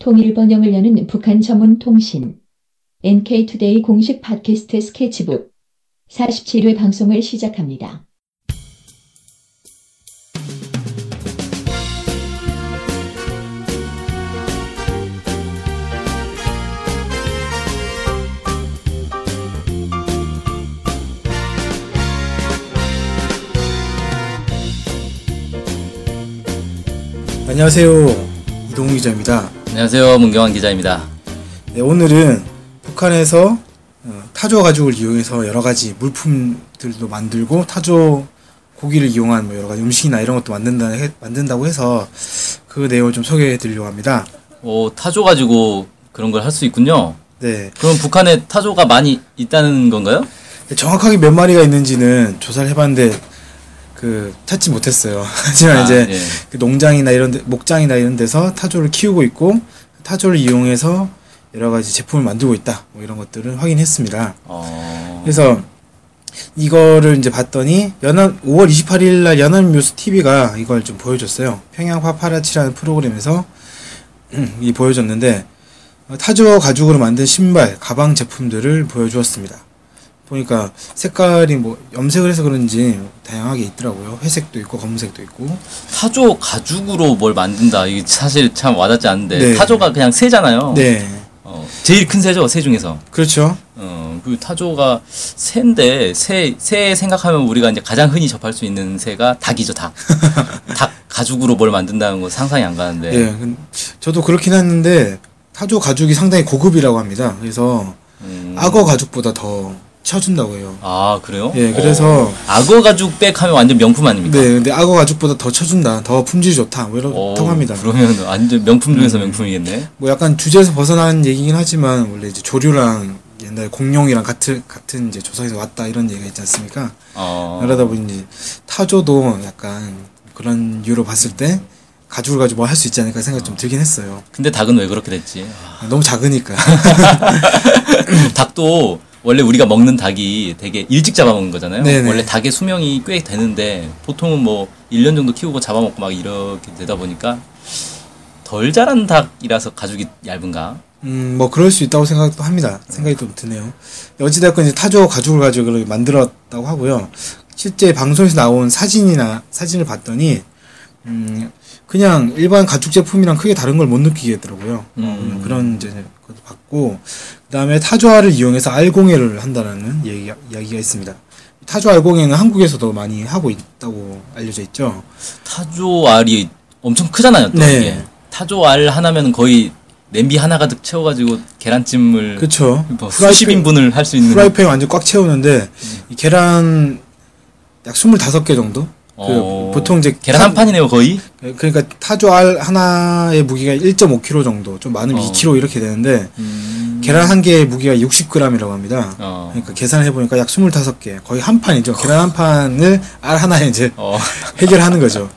통일 번영을 여는 북한 전문 통신 NK투데이 공식 팟캐스트 스케치북 47회 방송을 시작합니다. 안녕하세요. 이동훈 기자입니다. 안녕하세요. 문경환 기자입니다. 네, 오늘은 북한에서 어, 타조 가죽을 이용해서 여러 가지 물품들도 만들고 타조 고기를 이용한 뭐 여러 가지 음식이나 이런 것도 만든다 해, 만든다고 해서 그 내용을 좀 소개해 드리려고 합니다. 오, 타조 가지고 그런 걸 할 수 있군요. 네. 그럼 북한에 타조가 많이 있다는 건가요? 정확하게 몇 마리가 있는지는 조사를 해봤는데 그 찾지 못했어요. 하지만 아, 이제 예. 그 농장이나 이런 데, 목장이나 이런 데서 타조를 키우고 있고 타조를 이용해서 여러 가지 제품을 만들고 있다. 뭐 이런 것들을 확인했습니다. 어, 그래서 이거를 이제 봤더니 연합 5월 28일 날 연합뉴스 TV가 이걸 좀 보여줬어요. 평양 파파라치라는 프로그램에서 이 보여줬는데 어, 타조 가죽으로 만든 신발, 가방 제품들을 보여주었습니다. 보니까 색깔이 뭐 염색을 해서 그런지 다양하게 있더라고요. 회색도 있고 검은색도 있고. 타조 가죽으로 뭘 만든다. 이게 사실 참 와닿지 않는데 네. 타조가 그냥 새잖아요. 네, 어, 제일 큰 새죠, 새 중에서. 그렇죠. 어, 그 타조가 새인데 새, 새 생각하면 우리가 이제 가장 흔히 접할 수 있는 새가 닭이죠, 닭. 닭 가죽으로 뭘 만든다는 거 상상이 안 가는데. 예, 근- 저도 그렇긴 했는데 타조 가죽이 상당히 고급이라고 합니다. 그래서 음, 악어 가죽보다 더 쳐준다고 해요. 아, 그래요? 예, 그래서- 어, 악어 가죽 백 하면 완전 명품 아닙니까? 네, 근데 악어 가죽보다 더 쳐준다, 더 품질이 좋다, 뭐 어, 이렇다고 합니다. 그러면 완전 명품 중에서 음. 명품이겠네. 뭐 약간 주제에서 벗어나는 얘기긴 하지만 원래 이제 조류랑 옛날 공룡이랑 같은 같은 이제 조상에서 왔다 이런 얘기가 있지 않습니까? 어. 그러다 보니 이제 타조도 약간 그런 이유로 봤을 때 가죽을 가지고 뭐 할 수 있지 않을까 생각 좀 들긴 했어요. 근데 닭은 왜 그렇게 됐지? 너무 작으니까. 닭도 원래 우리가 먹는 닭이 되게 일찍 잡아먹는 거잖아요. 네네. 원래 닭의 수명이 꽤 되는데 보통은 뭐 1년 정도 키우고 잡아먹고 막 이렇게 되다 보니까 덜 자란 닭이라서 가죽이 얇은가? 음, 뭐 그럴 수 있다고 생각도 합니다. 생각이 좀 드네요. 어찌됐건 이제 타조 가죽을 가지고 그렇게 만들었다고 하고요. 실제 방송에서 나온 사진이나 사진을 봤더니 음, 그냥 일반 가죽 제품이랑 크게 다른 걸 못 느끼겠더라고요. 음. 음, 그런 이제 것도 봤고 그다음에 타조알을 이용해서 알공예를 한다라는 얘기, 이야기가 있습니다. 타조 알공예는 한국에서도 많이 하고 있다고 알려져 있죠. 타조 알이 엄청 크잖아요. 또 네. 이게. 타조 알 하나면 거의 냄비 하나 가득 채워가지고 계란찜을 그렇죠. 뭐 수십 인분을 할 수 있는 프라이팬 완전 꽉 채우는데 이 계란 약 25개 정도? 그 어, 보통 이제 계란 한 판이네요 거의. 그러니까 타조 알 하나의 무게가 1.5kg 정도, 좀 많으면 어. 2kg 이렇게 되는데 음, 계란 한 개의 무게가 60g이라고 합니다. 어. 그러니까 계산을 해보니까 약 25개, 거의 한 판이죠. 계란 한 판을 알 하나에 이제 어. 해결하는 거죠.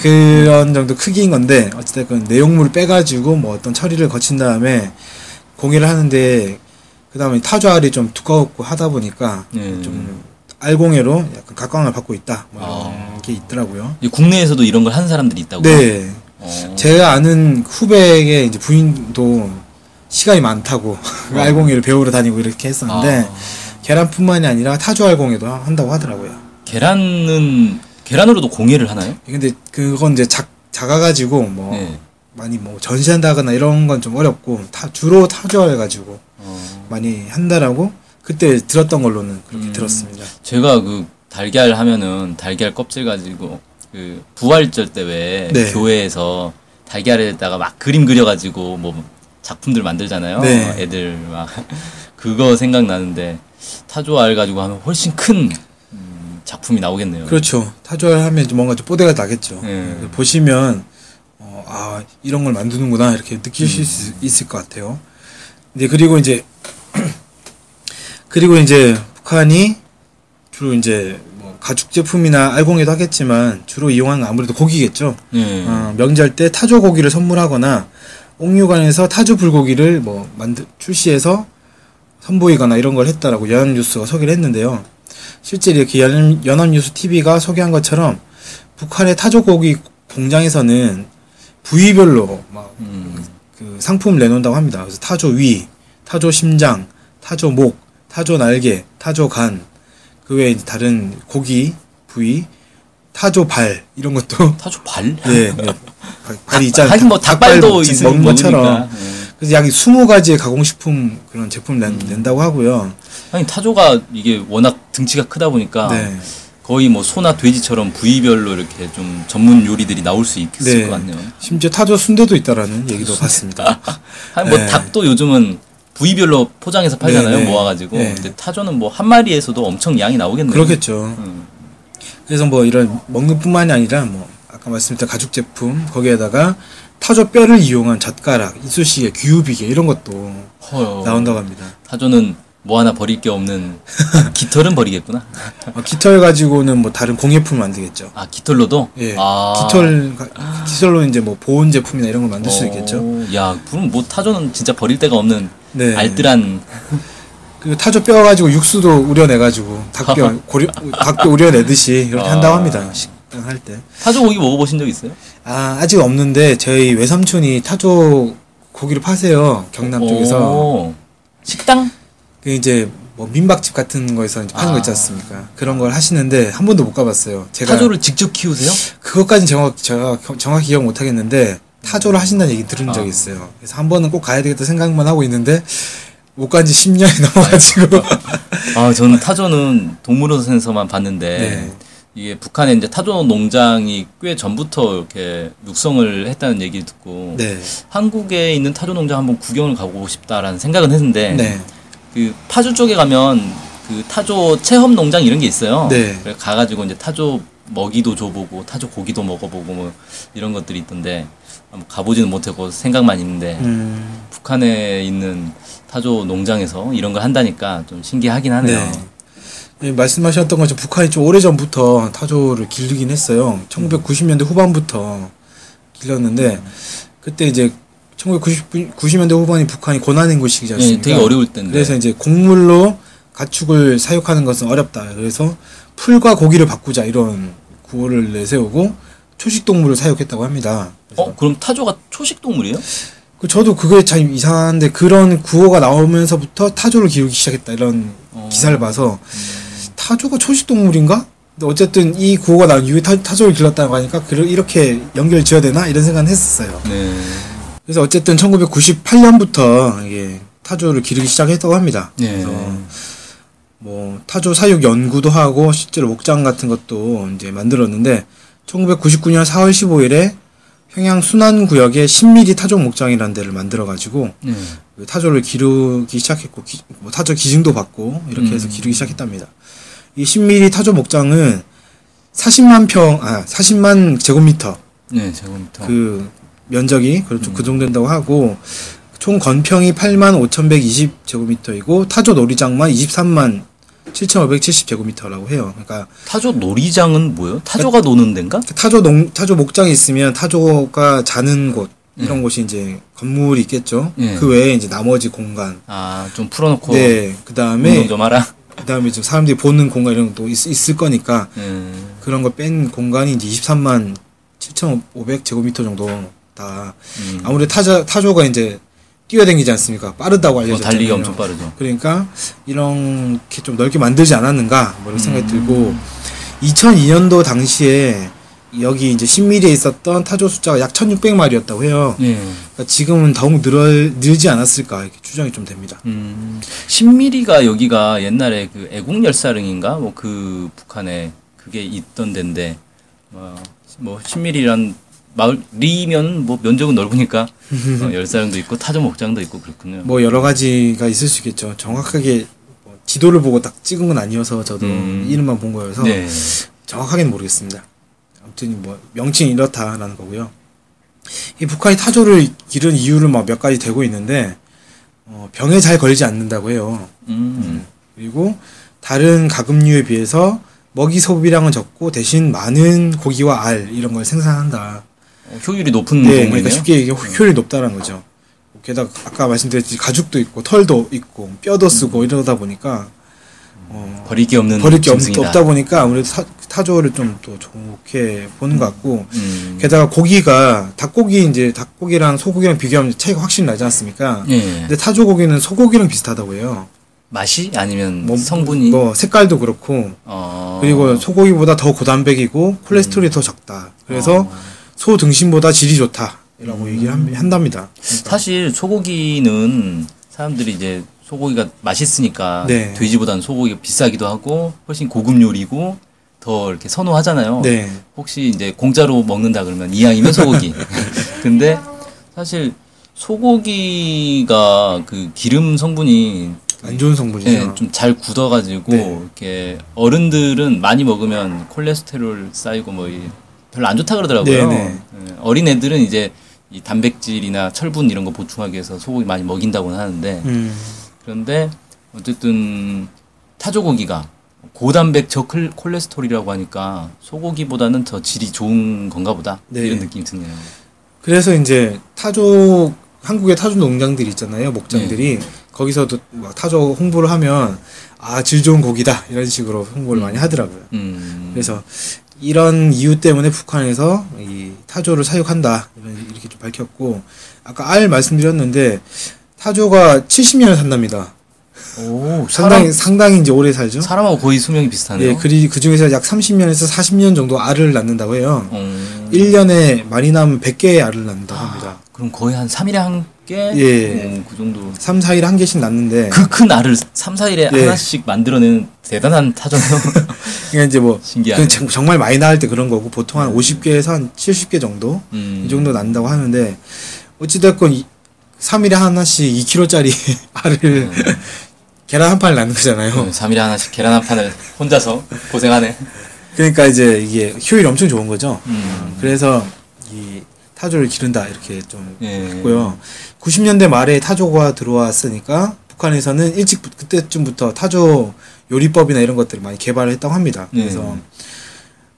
그런 정도 크기인 건데 어찌됐건 내용물을 빼가지고 뭐 어떤 처리를 거친 다음에 공예를 하는데 그 다음에 타조 알이 좀 두껍고 하다 보니까 음. 좀 알공예로 약간 각광을 받고 있다. 뭐 이런 아. 게 있더라고요. 이 국내에서도 이런 걸 한 사람들이 있다고. 네. 어. 제가 아는 후배의 이제 부인도 시간이 많다고 알공예를 배우러 다니고 이렇게 했었는데 아. 계란뿐만이 아니라 타조 알공예도 한다고 하더라고요. 계란은 계란으로도 공예를 하나요? 근데 그건 이제 작 작아가지고 뭐 네. 많이 뭐 전시한다거나 이런 건 좀 어렵고 타, 주로 타조 해가지고 어. 많이 한다라고 그때 들었던 걸로는 그렇게 음. 들었습니다. 제가 그 달걀 하면은 달걀 껍질 가지고 그 부활절 때왜 네. 교회에서 달걀에다가 막 그림 그려가지고 뭐 작품들 만들잖아요. 네. 애들 막 그거 생각나는데 타조알 가지고 하면 훨씬 큰 음, 작품이 나오겠네요. 그렇죠. 타조 하면 좀 뭔가 좀 뽀대가 나겠죠. 네. 보시면 어, 아 이런 걸 만드는구나 이렇게 느끼실 수 있을 것 같아요. 이제 그리고 이제 그리고 이제 북한이 주로 이제 뭐 가죽 제품이나 알공예도 하겠지만 주로 이용하는 건 아무래도 고기겠죠. 예. 어, 명절 때 타조 고기를 선물하거나 옥류관에서 타조 불고기를 뭐 만들 출시해서 선보이거나 이런 걸 했다라고 연합뉴스가 소개를 했는데요. 실제 이렇게 연, 연합뉴스 TV가 소개한 것처럼 북한의 타조 고기 공장에서는 부위별로 막 음. 그그 상품을 내놓는다고 합니다. 그래서 타조 위, 타조 심장, 타조 목, 타조 날개, 타조 간, 그 외에 다른 고기 부위, 타조 발 이런 것도 타조 발? 네, 네. 발- 발이 있잖아요. 하긴 뭐 닭발 닭발도 먹- 먹는 것처럼. 예. 그래서 약 20가지의 가공식품 그런 제품을 낸, 낸다고 하고요. 아니 타조가 이게 워낙 등치가 크다 보니까 네. 거의 뭐 소나 돼지처럼 부위별로 이렇게 좀 전문 요리들이 나올 수 있을 네. 것 같네요. 심지어 타조 순대도 있다라는 얘기도 봤습니다. 아니 뭐 네. 닭도 요즘은 부위별로 포장해서 팔잖아요. 네, 네. 모아가지고. 네. 근데 타조는 뭐 한 마리에서도 엄청 양이 나오겠네요. 그렇겠죠. 음. 그래서 뭐 이런 먹는 뿐만이 아니라 뭐 아까 말씀드린 가죽 제품 거기에다가 타조 뼈를 이용한 젓가락, 이쑤시개, 귀요비개 이런 것도 헐. 나온다고 합니다. 타조는 뭐 하나 버릴 게 없는 깃털은 버리겠구나. 어, 깃털 가지고는 뭐 다른 공예품 만들겠죠. 아 깃털로도? 예. 아. 깃털 가- 깃털로 이제 뭐 보온 제품이나 이런 걸 만들 수 있겠죠. 오, 야 그럼 뭐 타조는 진짜 버릴 데가 없는 네. 알뜰한 그리고 타조 뼈 가지고 육수도 우려내 가지고 닭뼈 고려, 닭뼈 우려내듯이 이렇게 아. 한다고 합니다. 식당 할 때. 타조 고기 먹어 보신 적 있어요? 아 아직 없는데 저희 외삼촌이 타조 고기를 파세요 경남 쪽에서. 오. 식당? 그 이제 뭐 민박집 같은 거에서 이제 파는 아. 거 있지 않습니까? 그런 걸 하시는데 한 번도 못 가봤어요. 제가 타조를 직접 키우세요? 그것까진 정확 제가 겨- 정확히 기억 못 하겠는데 타조를 하신다는 얘기 들은 아. 적이 있어요. 그래서 한 번은 꼭 가야 되겠다 생각만 하고 있는데 못 간 지 10년이 넘어가지고 아 저는 타조는 동물원에서만 봤는데 네. 이게 북한에 이제 타조 농장이 꽤 전부터 이렇게 육성을 했다는 얘기 듣고 네. 한국에 있는 타조 농장 한번 구경을 가고 싶다라는 생각은 했는데 네. 그 파주 쪽에 가면 그 타조 체험 농장 이런 게 있어요. 네. 그래 가가지고 이제 타조 먹이도 줘보고 타조 고기도 먹어보고 뭐 이런 것들이 있던데 가보지는 못하고 생각만 있는데 음, 북한에 있는 타조 농장에서 이런 걸 한다니까 좀 신기하긴 하네요. 네. 네, 말씀하셨던 것처럼 북한이 좀 오래 전부터 타조를 기르긴 했어요. 1990년대 후반부터 길렀는데 그때 이제 1990년대 후반이 북한이 고난인구 시기지 예, 않습니까? 되게 어려울 텐데. 그래서 이제 곡물로 가축을 사육하는 것은 어렵다. 그래서 풀과 고기를 바꾸자 이런 구호를 내세우고 초식 동물을 사육했다고 합니다. 어 그럼 타조가 초식 동물이에요? 그 저도 그게 참 이상한데 그런 구호가 나오면서부터 타조를 기르기 시작했다 이런 어. 기사를 봐서 타조가 초식 동물인가? 근데 어쨌든 이 구호가 나온 이후에 타, 타조를 길렀다고 하니까 그 이렇게 연결 지어야 되나 이런 생각은 했었어요. 네. 그래서 어쨌든 1998년부터 이게 타조를 기르기 시작했다고 합니다. 네. 그래서 뭐 타조 사육 연구도 하고 실제로 목장 같은 것도 이제 만들었는데 1999년 4월 15일에 평양 순안 구역에 신미리 타조 목장이라는 데를 만들어 가지고 네. 그 타조를 기르기 시작했고 기- 뭐 타조 기증도 받고 이렇게 해서 음. 기르기 시작했답니다. 이 신미리 타조 목장은 40만 평, 아 40만 제곱미터 네, 제곱미터. 그 면적이 그렇죠 음. 그 정도 된다고 하고 총 건평이 8만 5,120 제곱미터이고 타조 놀이장만 23만 7,570 제곱미터라고 해요. 그러니까 타조 놀이장은 뭐예요? 타조가 노는 데인가? 타조 농 타조 목장이 있으면 타조가 자는 곳 이런 곳이 이제 건물이 있겠죠. 예. 그 외에 이제 나머지 공간. 아, 좀 풀어놓고 네. 그다음에 좀 하라. 그다음에 좀 사람들이 보는 공간 이런 것도 있, 있을 거니까 음, 그런 걸뺀 공간이 이제 23만 7,500 제곱미터 정도 다 음. 아무래도 타조 타조가 이제 뛰어다니지 않습니까? 빠르다고 뭐 알려졌잖아요. 달리기 엄청 빠르죠. 그러니까 이렇게 좀 넓게 만들지 않았는가 뭐 이런 생각이 음. 들고 2002년도 당시에 여기 이제 신미리에 있었던 타조 숫자가 약 1,600마리였다고 해요. 예. 그러니까 지금은 더욱 늘어, 늘지 않았을까 이렇게 추정이 좀 됩니다. 음, 신미리가 여기가 옛날에 그 애국열사릉인가 뭐 그 북한에 그게 있던 데인데 어, 뭐 신미리란 마을 리면 뭐 면적은 넓으니까 어, 열사릉도 있고 타조 목장도 있고 그렇군요. 뭐 여러 가지가 있을 수 있겠죠. 정확하게 뭐 지도를 보고 딱 찍은 건 아니어서 저도 음. 이름만 본 거여서 네. 정확하게는 모르겠습니다. 아무튼 뭐 명칭이 이렇다라는 거고요. 이 북한이 타조를 기른 이유를 막 몇 가지 되고 있는데 어, 병에 잘 걸리지 않는다고 해요. 음. 그리고 다른 가금류에 비해서 먹이 소비량은 적고 대신 많은 고기와 알 이런 걸 생산한다. 어, 효율이 높은 네, 동물이네요. 그러니까 쉽게 얘기해 효율이 높다는 거죠. 게다가 아까 말씀드렸듯이 가죽도 있고 털도 있고 뼈도 쓰고 이러다 보니까 어, 버릴 게 없는 버릴 게 없. 없다 보니까 아무래도 타, 타조를 좀 또 좋게 보는 것 같고 음. 게다가 고기가 닭고기 이제 닭고기랑 소고기랑 비교하면 차이가 확실히 나지 않습니까? 예. 근데 타조 고기는 소고기랑 비슷하다고 해요. 맛이 아니면 뭐, 성분이 뭐 색깔도 그렇고 어. 그리고 소고기보다 더 고단백이고 콜레스테롤이 더 적다. 그래서 어. 소 등심보다 질이 좋다라고 얘기를 한- 한답니다. 그러니까 사실 소고기는 사람들이 이제 소고기가 맛있으니까 네. 돼지보다는 소고기가 비싸기도 하고 훨씬 고급 요리고 더 이렇게 선호하잖아요. 네. 혹시 이제 공짜로 먹는다 그러면 이왕이면 소고기. 근데 사실 소고기가 그 기름 성분이 안 좋은 성분이죠. 네, 좀잘 굳어가지고 네. 이렇게 어른들은 많이 먹으면 콜레스테롤 쌓이고 뭐 이- 별로 안 좋다 그러더라고요. 네, 네. 네, 어린 애들은 이제 이 단백질이나 철분 이런 거 보충하기 위해서 소고기 많이 먹인다고는 하는데 음. 그런데 어쨌든 타조고기가 고단백 저콜 콜레스테롤이라고 하니까 소고기보다는 더 질이 좋은 건가 보다 네. 이런 느낌이 드네요. 그래서 이제 타조 한국의 타조 농장들이 있잖아요. 목장들이 네. 거기서도 막 타조 홍보를 하면 아 질 좋은 고기다 이런 식으로 홍보를 많이 하더라고요. 음. 그래서 이런 이유 때문에 북한에서 이 타조를 사육한다 이렇게 좀 밝혔고 아까 알 말씀드렸는데 타조가 70년을 산답니다. 오, 상당히 사람, 상당히 이제 오래 살죠. 사람하고 거의 수명이 비슷하네요. 예, 그리 그 중에서 약 30년에서 40년 정도 알을 낳는다고 해요. 음. 1년에 많이 낳으면 100개의 알을 낳는다고 합니다. 그럼 거의 한 3일에 한 개? 예. 오, 그 정도. 3, 4일에 한 개씩 낳는데 그 큰 알을 3, 4일에 예. 하나씩 만들어내는 대단한 타조네요. 그러니까 이제 뭐 신기하네. 그 정- 정말 많이 낳을 때 그런 거고 보통 한 50개에서 한 70개 정도 음. 이 정도 낳는다고 하는데 어찌됐건 이- 3일에 하나씩 2kg짜리 알을 계란 한 판을 낳는 거잖아요. 3일에 하나씩 계란 한 판을 혼자서 고생하네. 그러니까 이제 이게 효율이 엄청 좋은 거죠. 음. 그래서 이 타조를 기른다 이렇게 좀 예. 했고요. 90년대 말에 타조가 들어왔으니까 북한에서는 일찍 그때쯤부터 타조 요리법이나 이런 것들을 많이 개발을 했다고 합니다. 그래서 네.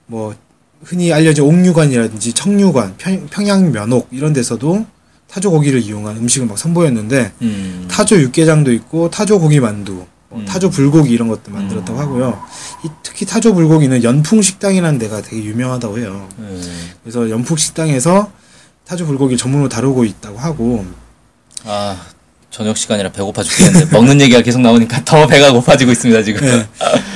뭐 흔히 알려진 옥류관이라든지 청류관, 평, 평양 면옥 이런 데서도 타조 고기를 이용한 음식을 막 선보였는데 음. 타조 육개장도 있고 타조 고기 만두, 뭐 음. 타조 불고기 이런 것도 만들었다고 하고요. 이, 특히 타조 불고기는 연풍 식당이라는 데가 되게 유명하다고 해요. 예. 그래서 연풍 식당에서 타조 불고기 전문으로 다루고 있다고 하고 아, 저녁 시간이라 배고파 죽겠는데 먹는 얘기가 계속 나오니까 더 배가 고파지고 있습니다, 지금. 네.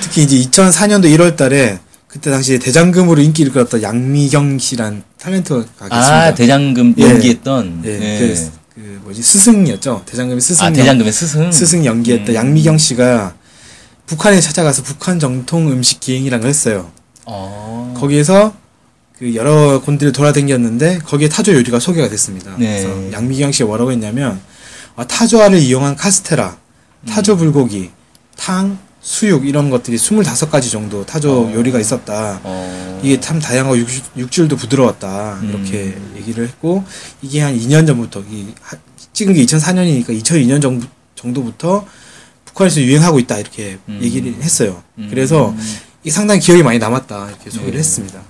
특히 이제 2004년도 1월달에 그때 당시에 대장금으로 인기를 끌었던 양미경 씨란 탤런트가 계십니다. 아, 대장금 예. 연기했던. 예, 예. 그, 그 뭐지 스승이었죠. 대장금의 스승. 아, 대장금의 스승. 스승 연기했던 음. 양미경 씨가 북한에 찾아가서 북한 정통 음식 기행이라는 걸 했어요. 어. 거기에서 그 여러 군데를 돌아다녔는데 거기에 타조 요리가 소개가 됐습니다. 네. 그래서 양미경 씨가 뭐라고 했냐면 아, 타조알을 이용한 카스테라, 타조 음. 불고기, 탕, 수육 이런 것들이 25가지 정도 타조 어. 요리가 있었다. 어. 이게 참 다양하고 육, 육질도 부드러웠다. 이렇게 음. 얘기를 했고 이게 한 2년 전부터 이 하- 찍은 게 2004년이니까 2002년 정도, 정도부터 북한에서 유행하고 있다 이렇게 음. 얘기를 했어요. 음. 그래서 이게 상당히 기억이 많이 남았다 이렇게 소개를 네. 했습니다.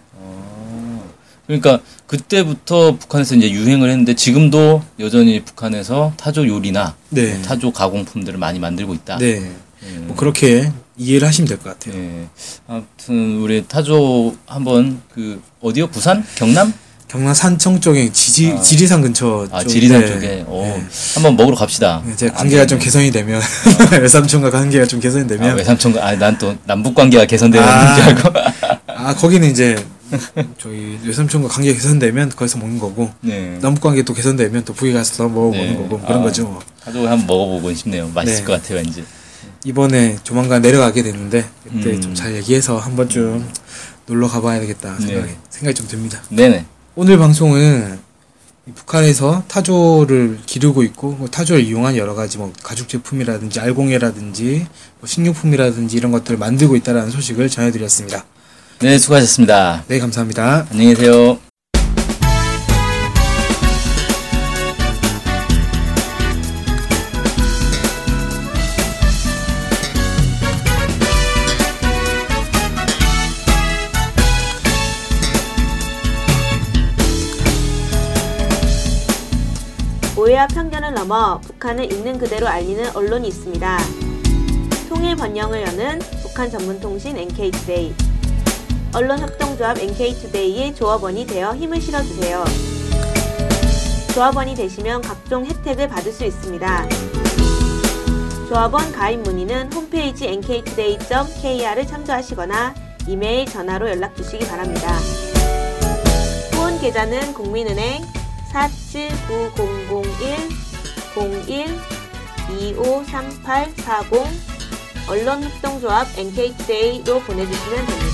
어. 그러니까 그때부터 북한에서 이제 유행을 했는데 지금도 여전히 북한에서 타조 요리나 네. 뭐 타조 가공품들을 많이 만들고 있다. 네. 예. 뭐 그렇게 이해를 하시면 될 것 같아요. 예. 아무튼 우리 타조 한번 그 어디요? 부산? 경남? 경남 산청 쪽에 지지, 아. 지리산 근처 아 쪽- 지리산 네. 쪽에. 어. 네. 한번 먹으러 갑시다. 이제 관계가 좀 개선이 되면 외삼촌과 관계가 좀 개선이 아, 되면 외삼촌 아난 또 남북 관계가 개선되는 아. 줄 알고. 아 거기는 이제 저희 외삼촌과 관계가 개선되면 거기서 먹는 거고 네. 남북 관계 또 개선되면 또 북에 가서 먹어보는 네. 거고 그런 아. 거죠. 뭐. 타조 한번 먹어보고 싶네요. 맛있을 네. 것 같아요, 왠지. 이번에 조만간 내려가게 되는데 그때 음. 좀잘 얘기해서 한번 좀 놀러 가봐야 되겠다 생각이, 네. 생각이 좀 듭니다. 네네. 오늘 방송은 이 북한에서 타조를 기르고 있고 뭐 타조를 이용한 여러 가지 뭐 가죽 제품이라든지 알공예라든지 뭐 식료품이라든지 이런 것들을 만들고 있다라는 소식을 전해드렸습니다. 네, 수고하셨습니다. 네 감사합니다. 안녕히 계세요. 오해와 편견을 넘어 북한을 있는 그대로 알리는 언론이 있습니다. 통일 번영을 여는 북한 전문 통신 NK투데이. 언론협동조합 NK투데이의 조합원이 되어 힘을 실어주세요. 조합원이 되시면 각종 혜택을 받을 수 있습니다. 조합원 가입 문의는 홈페이지 nktoday.kr을 참조하시거나 이메일, 전화로 연락 주시기 바랍니다. 후원 계좌는 국민은행 479001-01-253840 언론협동조합 NK투데이로 보내주시면 됩니다.